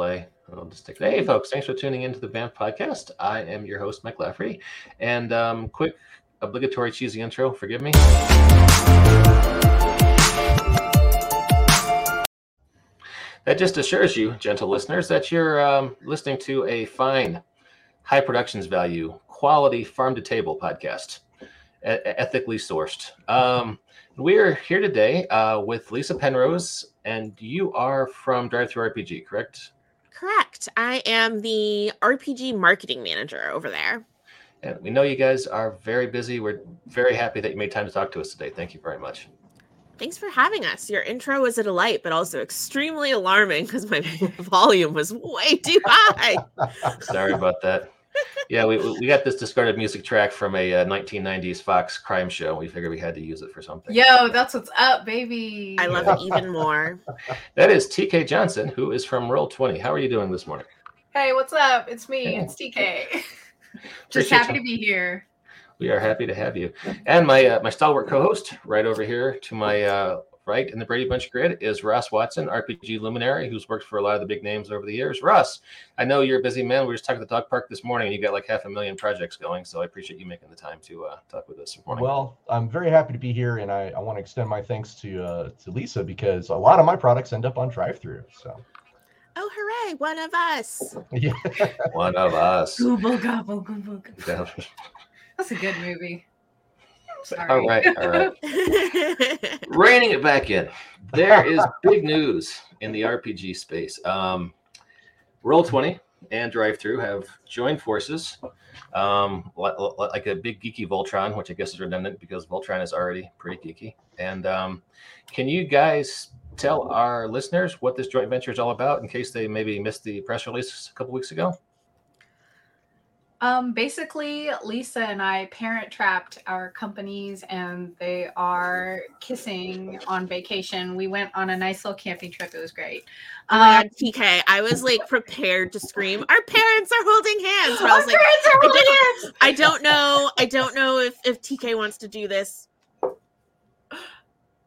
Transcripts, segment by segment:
play. I'll just take. Hey, folks! Thanks for tuning into the Vamp podcast. I am your host, Mike Lafferty, and um, quick obligatory cheesy intro. Forgive me. That just assures you, gentle listeners, that you're um, listening to a fine, high productions value, quality farm to table podcast, e- ethically sourced. Um, we're here today uh, with Lisa Penrose, and you are from Drive Through RPG, correct? Correct. I am the RPG marketing manager over there. And we know you guys are very busy. We're very happy that you made time to talk to us today. Thank you very much. Thanks for having us. Your intro was a delight, but also extremely alarming because my volume was way too high. Sorry about that. Yeah, we, we got this discarded music track from a uh, 1990s Fox crime show. We figured we had to use it for something. Yo, that's what's up, baby. I love it even more. That is TK Johnson, who is from Roll 20. How are you doing this morning? Hey, what's up? It's me. It's TK. Just Appreciate happy you. to be here. We are happy to have you. And my uh, my stalwart co-host, right over here to my uh, right in the Brady Bunch grid, is Ross Watson, RPG luminary, who's worked for a lot of the big names over the years. Ross, I know you're a busy man. We were just talking at the dog park this morning, and you've got like half a million projects going. So I appreciate you making the time to uh, talk with us this morning. Well, I'm very happy to be here, and I, I want to extend my thanks to uh, to Lisa because a lot of my products end up on drive-through. So Oh, hooray, one of us. yeah, One of us. Google gobble google. gobble. That's a good movie. Sorry. right, all right. Reining it back in. There is big news in the RPG space. Um, Roll Twenty and Drive Through have joined forces, um, li- li- like a big geeky Voltron, which I guess is redundant because Voltron is already pretty geeky. And um, can you guys tell our listeners what this joint venture is all about, in case they maybe missed the press release a couple weeks ago? Um, basically, Lisa and I parent trapped our companies and they are kissing on vacation. We went on a nice little camping trip. It was great. Oh Um, God, TK, I was like prepared to scream. Our parents are holding hands. But I our was like, parents are holding don't- hands. I don't know. I don't know if if TK wants to do this.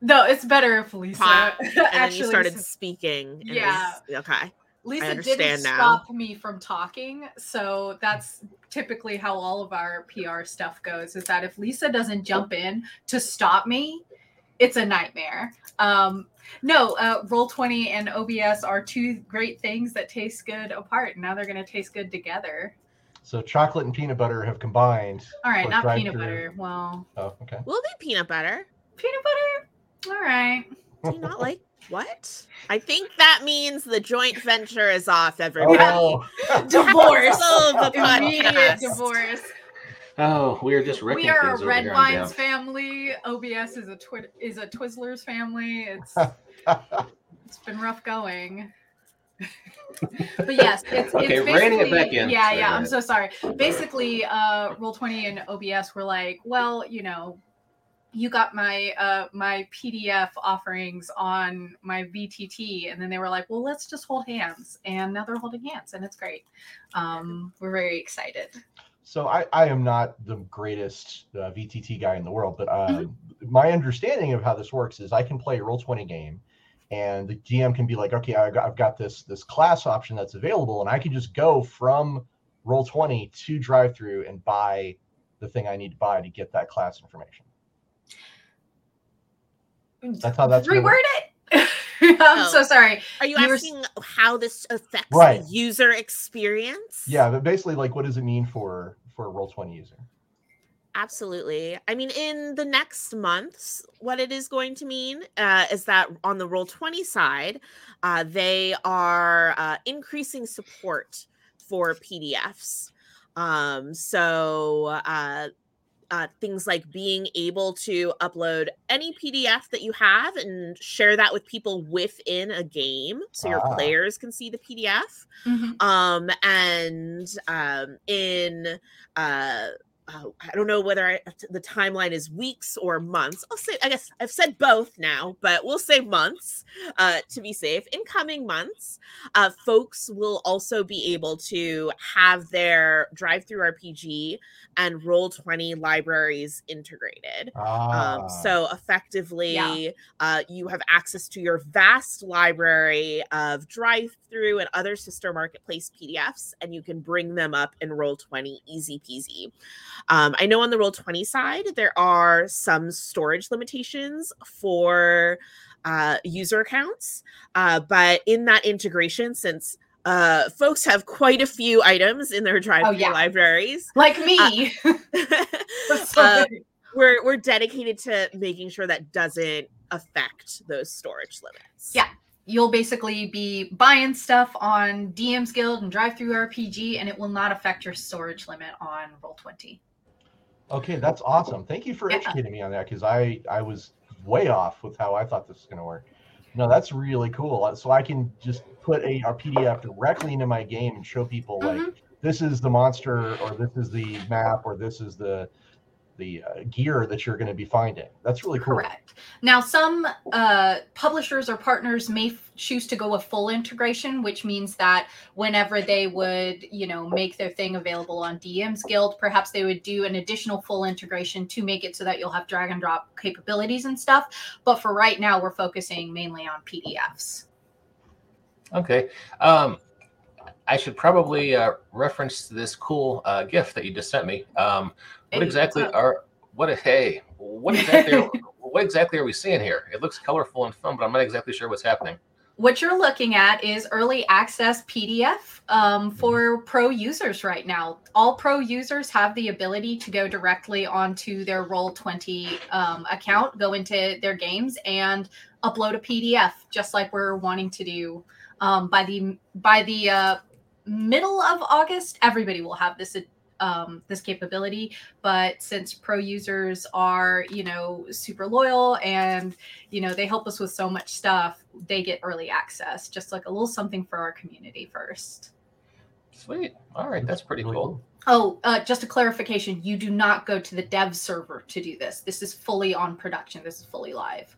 No, it's better if Lisa And then actually you started speaking. Yeah. was- okay. Lisa didn't now. stop me from talking, so that's typically how all of our PR stuff goes. Is that if Lisa doesn't jump in to stop me, it's a nightmare. Um, no, uh, Roll Twenty and OBS are two great things that taste good apart. Now they're going to taste good together. so chocolate and peanut butter have combined. All right, not peanut drive-through. butter. Well, Oh, okay. We'll be peanut butter. peanut butter. All right. Do you not like what? I think that means the joint venture is off, everybody. Oh, Divorce. Cancel the Immediate divorce. Oh, we are just wrecking we are a red here wines family obs is a twi- is a twizzlers family it's it's been rough going but yes it's, Okay, it's reining it basically- back in. yeah yeah i'm so sorry basically uh roll 20 and obs were like well you know you got my uh my pdf offerings on my vtt and then they were like well let's just hold hands and now they're holding hands and it's great um we're very excited so I, I am not the greatest uh, VTT guy in the world, but uh, Mm-hmm. my understanding of how this works is I can play a roll twenty game, and the GM can be like, okay, I got, I've got this this class option that's available, and I can just go from roll twenty to drive through and buy the thing I need to buy to get that class information. That's how that's gonna reword it i'm Oh. so sorry Are you You were asking how this affects Right. the user experience? Yeah, but basically, like, what does it mean for for a roll twenty user? Absolutely. I mean, in the next months, what it is going to mean uh, is that on the Roll 20 side, uh, they are uh, increasing support for PDFs. Um, so, uh, things like being able to upload any PDF that you have and share that with people within a game so your Ah. players can see the PDF um and um in uh uh, I don't know whether I, the timeline is weeks or months. I'll say, I guess I've said both now, but we'll say months uh, to be safe. In coming months, uh, folks will also be able to have their drive through RPG and Roll20 libraries integrated. Ah. Um, so effectively, Yeah. uh, you have access to your vast library of drive through and other sister marketplace PDFs, and you can bring them up in Roll20 easy peasy. Um, I know on the Roll20 side, there are some storage limitations for uh, user accounts, uh, but in that integration, since uh, folks have quite a few items in their drive through yeah. libraries. Like me. So uh, we're we're dedicated to making sure that doesn't affect those storage limits. Yeah. You'll basically be buying stuff on DM's Guild and Drive Through RPG, and it will not affect your storage limit on Roll20. Okay, that's awesome. Thank you for Yeah. educating me on that because I I was way off with how I thought this was going to work. No, that's really cool. So I can just put a, a PDF directly into my game and show people like Mhm. this is the monster or this is the map or this is the the uh, gear that you're going to be finding. That's really cool. Correct. Now, some uh, publishers or partners may f- choose to go a full integration, which means that whenever they would, you know, make their thing available on DM's Guild, perhaps they would do an additional full integration to make it so that you'll have drag and drop capabilities and stuff. But for right now, we're focusing mainly on PDFs. Okay. Um, I should probably uh, reference this cool uh, gift that you just sent me. Um, what exactly are what? a- Hey, what exactly? are, what exactly are we seeing here? It looks colorful and fun, but I'm not exactly sure what's happening. What you're looking at is early access PDF um, for pro users right now. All pro users have the ability to go directly onto their Roll20 um, account, go into their games, and upload a PDF, just like we're wanting to do um, by the by the uh, middle of August. Everybody will have this um, this capability, but since pro users are you know super loyal and you know they help us with so much stuff they get early access just like a little something for our community first Sweet. All right, that's pretty cool. oh uh, just a clarification you do not go to the dev server to do this this is fully on production this is fully live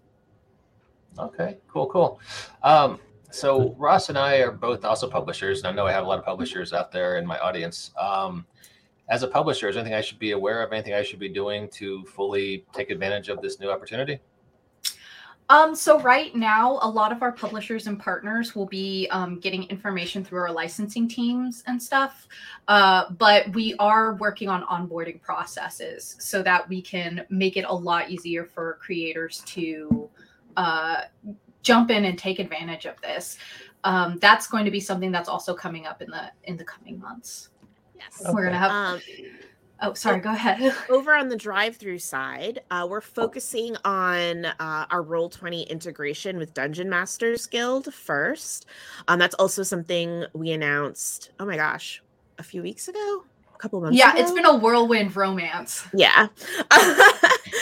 Okay, cool, cool. Um, so Ross and I are both also publishers, and I know I have a lot of publishers out there in my audience. Um, as a publisher, is anything I should be aware of? Anything I should be doing to fully take advantage of this new opportunity? Um, so right now, a lot of our publishers and partners will be um, getting information through our licensing teams and stuff. Uh, but we are working on onboarding processes so that we can make it a lot easier for creators to uh, jump in and take advantage of this. Um, that's going to be something that's also coming up in the in the coming months. Yes. We're gonna have. Um, oh, sorry. Go ahead. over on the drive-through side, uh, we're focusing on uh, our Roll20 integration with Dungeon Masters Guild first. Um, that's also something we announced. Oh my gosh, a few weeks ago, a couple months. yeah, ago? it's been a whirlwind romance. yeah.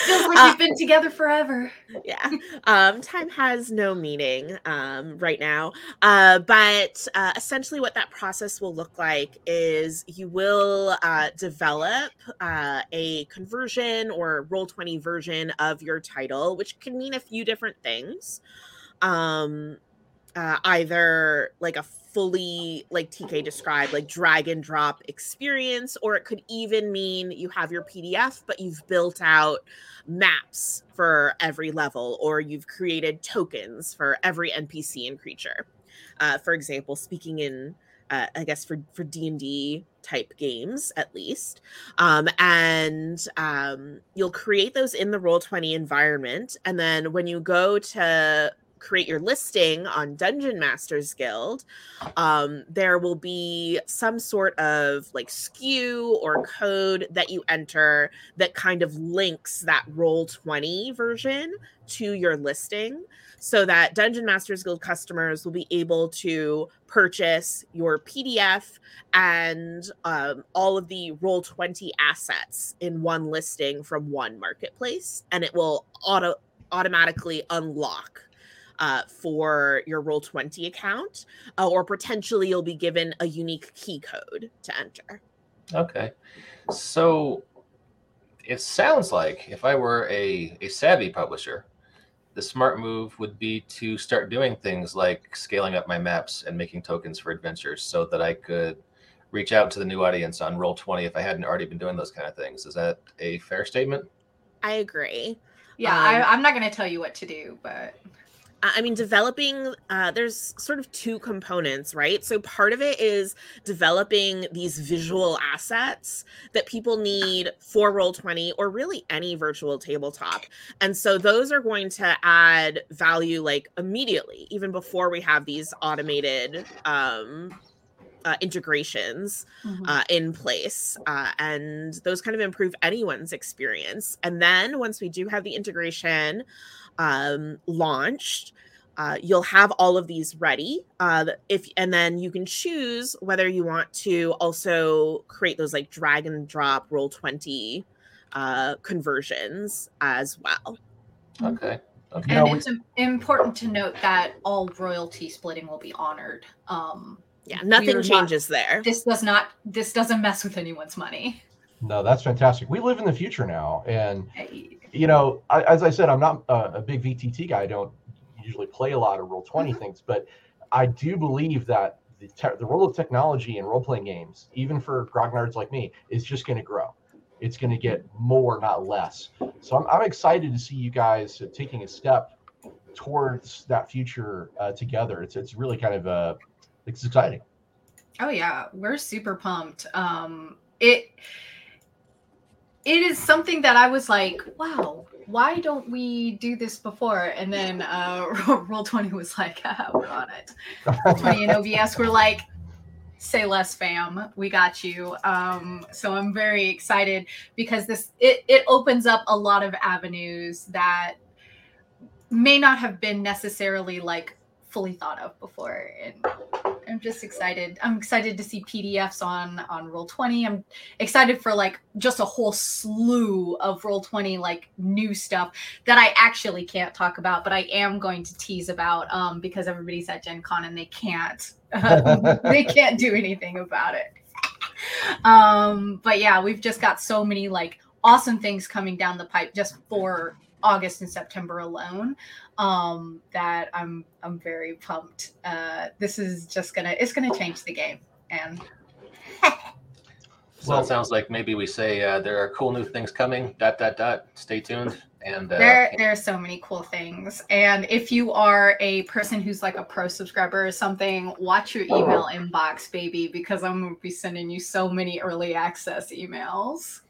Feels like Uh, we've been together forever. yeah um time has no meaning um right now uh but uh essentially what that process will look like is you will uh develop uh a conversion or roll 20 version of your title which can mean a few different things um uh, either like a fully like tk described like drag and drop experience or it could even mean you have your pdf but you've built out maps for every level or you've created tokens for every npc and creature. Uh, for example speaking in uh, i guess for for d&d type games at least. Um, and um, you'll create those in the roll 20 environment and then when you go to create your listing on dungeon masters guild um, there will be some sort of like SKU or code that you enter that kind of links that roll 20 version to your listing so that dungeon masters guild customers will be able to purchase your pdf and um, all of the roll 20 assets in one listing from one marketplace and it will auto automatically unlock uh, for your roll 20 account uh, or potentially you'll be given a unique key code to enter Okay. So it sounds like if I were a, a savvy publisher, the smart move would be to start doing things like scaling up my maps and making tokens for adventures so that I could reach out to the new audience on Roll20 if I hadn't already been doing those kind of things. Is that a fair statement? I agree. Yeah, Um, I, I'm not going to tell you what to do, but I mean, developing, uh, there's sort of two components, right? So part of it is developing these visual assets that people need for Roll20 or really any virtual tabletop. And so those are going to add value like immediately, even before we have these automated um, uh, integrations Mhm. uh, in place uh, and those kind of improve anyone's experience and then once we do have the integration um, launched uh, you'll have all of these ready uh, if and then you can choose whether you want to also create those like drag and drop roll 20 uh, conversions as well Okay. Okay. And we- it's im- important to note that all royalty splitting will be honored. Um, yeah We nothing are not- changes there this does not. This doesn't mess with anyone's money. No, that's fantastic. We live in the future now, and I- you know, I, as I said, I'm not a, a big VTT guy. I don't usually play a lot of roll 20 things, but I do believe that the, te- the role of technology in role playing games, even for grognards like me, is just going to grow. It's going to get more, not less. So I'm, I'm excited to see you guys uh, taking a step towards that future uh, together. It's it's really kind of uh, it's exciting. Oh yeah, we're super pumped. Um, it it is something that I was like, wow, why don't we do this before? And then uh, Roll Twenty was like, ah, we're on it. Twenty and OBS were like, say less, fam. We got you. Um, so I'm very excited because this it it opens up a lot of avenues that may not have been necessarily like fully thought of before and i'm just excited. I'm excited to see pdfs on on roll 20 i'm excited for like just a whole slew of roll 20 like new stuff that i actually can't talk about but i am going to tease about um because everybody's at gen con and they can't they can't do anything about it. Um but yeah we've just got so many like awesome things coming down the pipe just for august and september alone um that i'm i'm very pumped uh this is just gonna it's gonna change the game and So it sounds like maybe we say uh, there are cool new things coming. Dot dot dot. Stay tuned. And uh, there there are so many cool things and if you are a person who's like a pro subscriber or something watch your email inbox baby because i'm to be sending you so many early access emails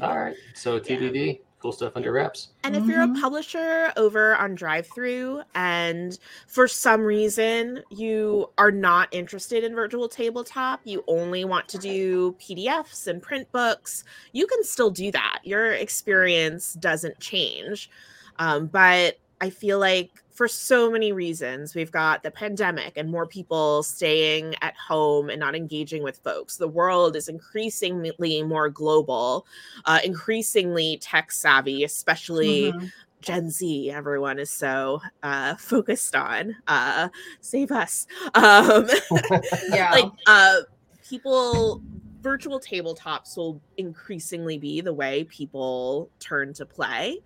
all right. So TBD, cool stuff under wraps. And if you're a Mhm. publisher over on drive through and for some reason you are not interested in virtual tabletop, you only want to do PDFs and print books, you can still do that. Your experience doesn't change. Um, but I feel like for so many reasons, we've got the pandemic and more people staying at home and not engaging with folks. The world is increasingly more global, uh, increasingly tech savvy, especially Mhm. Gen Z. Everyone is so uh, focused on uh, save us. Um, yeah like uh, people, virtual tabletops will increasingly be the way people turn to play.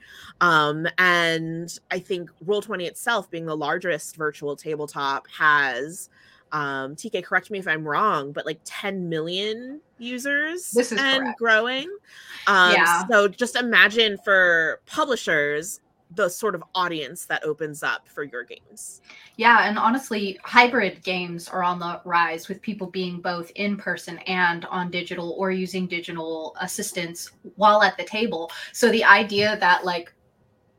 Um, and I think Roll20 itself, being the largest virtual tabletop, has um TK correct me if I'm wrong but like 10 million users and correct. growing um Yeah. so just imagine for publishers the sort of audience that opens up for your games Yeah, and honestly, hybrid games are on the rise with people being both in person and on digital or using digital assistance while at the table. So the idea that like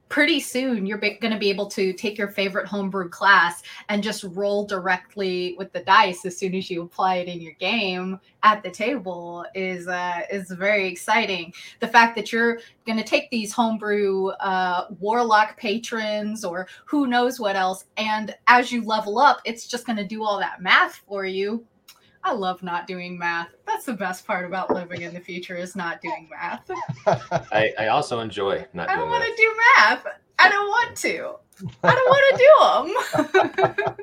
pretty soon you're going to be able to take your favorite homebrew class and just roll directly with the dice as soon as you apply it in your game at the table is uh, is very exciting. The fact that you're going to take these homebrew uh, warlock patrons or who knows what else, and as you level up, it's just going to do all that math for you. I love not doing math. That's the best part about living in the future is not doing math. I, I also enjoy not doing math. I don't want to do math. I don't want to. I don't want to do them.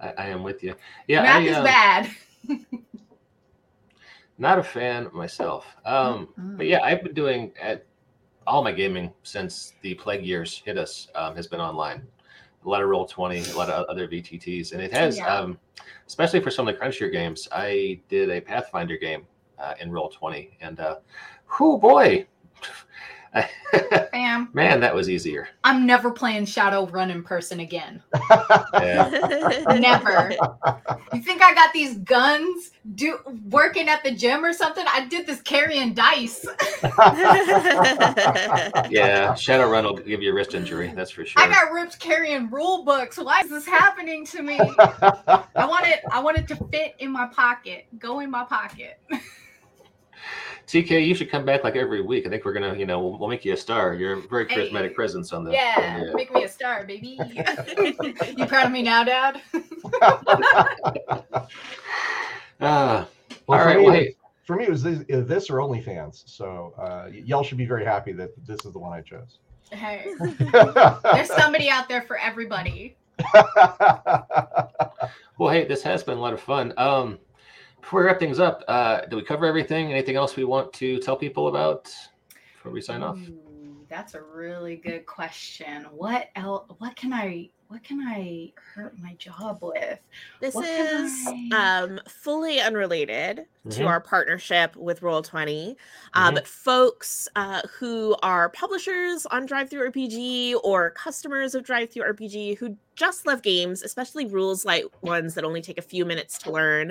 I, I am with you. Yeah, math I, is uh, bad. Not a fan myself. Um, Mm. but yeah, I've been doing at all my gaming since the plague years hit us um, has been online. A lot of roll twenty, a lot of other VTTs, and it has, Yeah. um, especially for some of the crunchier games. I did a Pathfinder game uh, in roll twenty, and uh, whoo boy, Bam. man, that was easier. I'm never playing Shadowrun in person again. Never. You think I got these guns do working at the gym or something? I did this carrying dice. yeah, Shadowrun will give you a wrist injury. That's for sure. I got ripped carrying rule books. Why is this happening to me? I want it. I want it to fit in my pocket. Go in my pocket. TK, you should come back like every week. I think we're gonna, you know, we'll, we'll make you a star. You're a very Hey. charismatic presence on the. Yeah, on the- make me a star, baby. you proud of me now, Dad? Ah, Well, all for me, Well, hey, for me, it was this, uh, this or OnlyFans. So uh, y- y'all should be very happy that this is the one I chose. Hey, there's somebody out there for everybody. well, hey, this has been a lot of fun. Um, before we wrap things up, uh, did we cover everything? Anything else we want to tell people about before we sign off? Ooh, that's a really good question. What else? What can I? What can I hurt my job with? This What can is I- um, fully unrelated to Mhm. our partnership with Roll20. Uh, Mhm. But folks uh, who are publishers on Drive Through RPG or customers of Drive Through RPG who just love games, especially rules light ones that only take a few minutes to learn,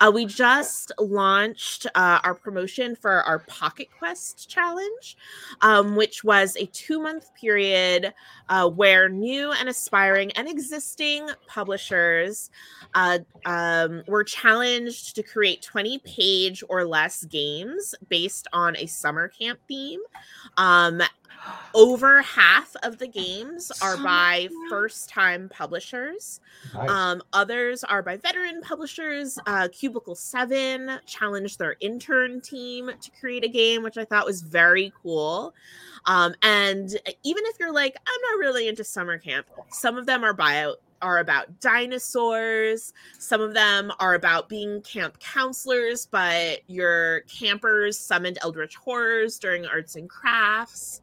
uh, we just launched uh, our promotion for our Pocket Quest challenge, um, which was a two month period uh, where new and aspiring and existing publishers uh, um, were challenged to create 20 page or less games based on a summer camp theme. Um, over half of the games are by first time publishers. nice. Um, others are by veteran publishers. Uh, Cubicle 7 challenged their intern team to create a game, which I thought was very cool. Um, and even if you're like, I'm not really into summer camp, some of them are bio are about dinosaurs. Some of them are about being camp counselors, but your campers summoned eldritch horrors during arts and crafts.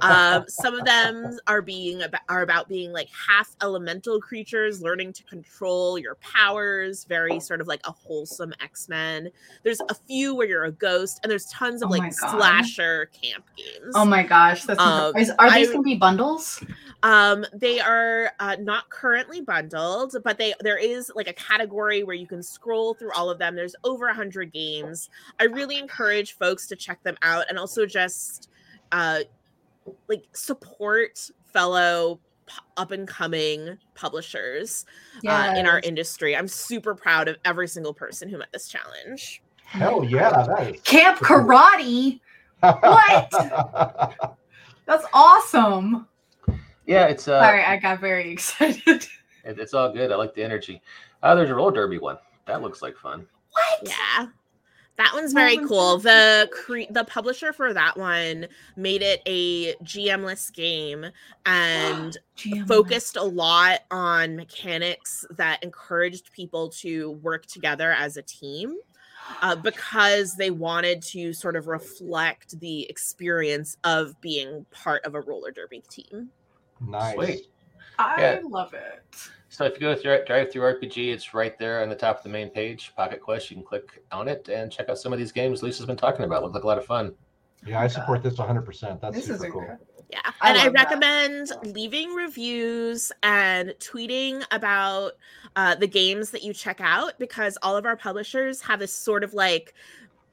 Um, some of them are being about, are about being like half elemental creatures, learning to control your powers. Very sort of like a wholesome X Men. There's a few where you're a ghost, and there's tons of Oh like slasher camp games. Oh my gosh, that's Um, are these I- gonna be bundles? Um, they are uh, not currently bundled, but they there is like a category where you can scroll through all of them. There's over a hundred games. I really encourage folks to check them out and also just uh, like support fellow up and coming publishers uh, in our industry. I'm super proud of every single person who met this challenge. Hell yeah, that is. Camp karate. What? That's awesome. Yeah, it's uh, Sorry, I got very excited. It- it's all good. I like the energy. Uh, there's a roller derby one. That looks like fun. What? Yeah. That one's very cool. The cre- the publisher for that one made it a GM-less game and GM focused a lot on mechanics that encouraged people to work together as a team uh, because they wanted to sort of reflect the experience of being part of a roller derby team. nice. Sweet. I Yeah. love it. So if you go through Drive Through RPG, it's right there on the top of the main page. Pocket Quest, you can click on it and check out some of these games Lisa's been talking about. Look like a lot of fun. Yeah, I support this 100%. That's This is super cool. incredible. Yeah. I and I love that. recommend leaving reviews and tweeting about uh, the games that you check out because all of our publishers have this sort of like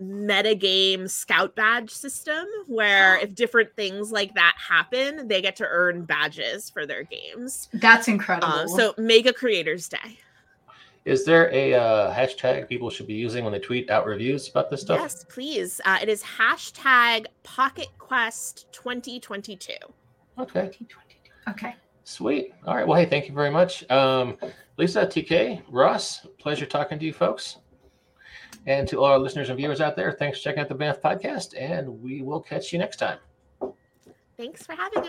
metagame scout badge system where if different things like that happen, they get to earn badges for their games. That's incredible. Uh, so make a creator's day. Is there a uh, hashtag people should be using when they tweet out reviews about this stuff? Yes, please. Uh, it is hashtag Pocket Quest 2022. Okay, okay. sweet. All right. Well, hey, thank you very much. Um, Lisa, TK, Ross, pleasure talking to you folks. And to all our listeners and viewers out there, thanks for checking out the Banff podcast, and we will catch you next time. Thanks for having us.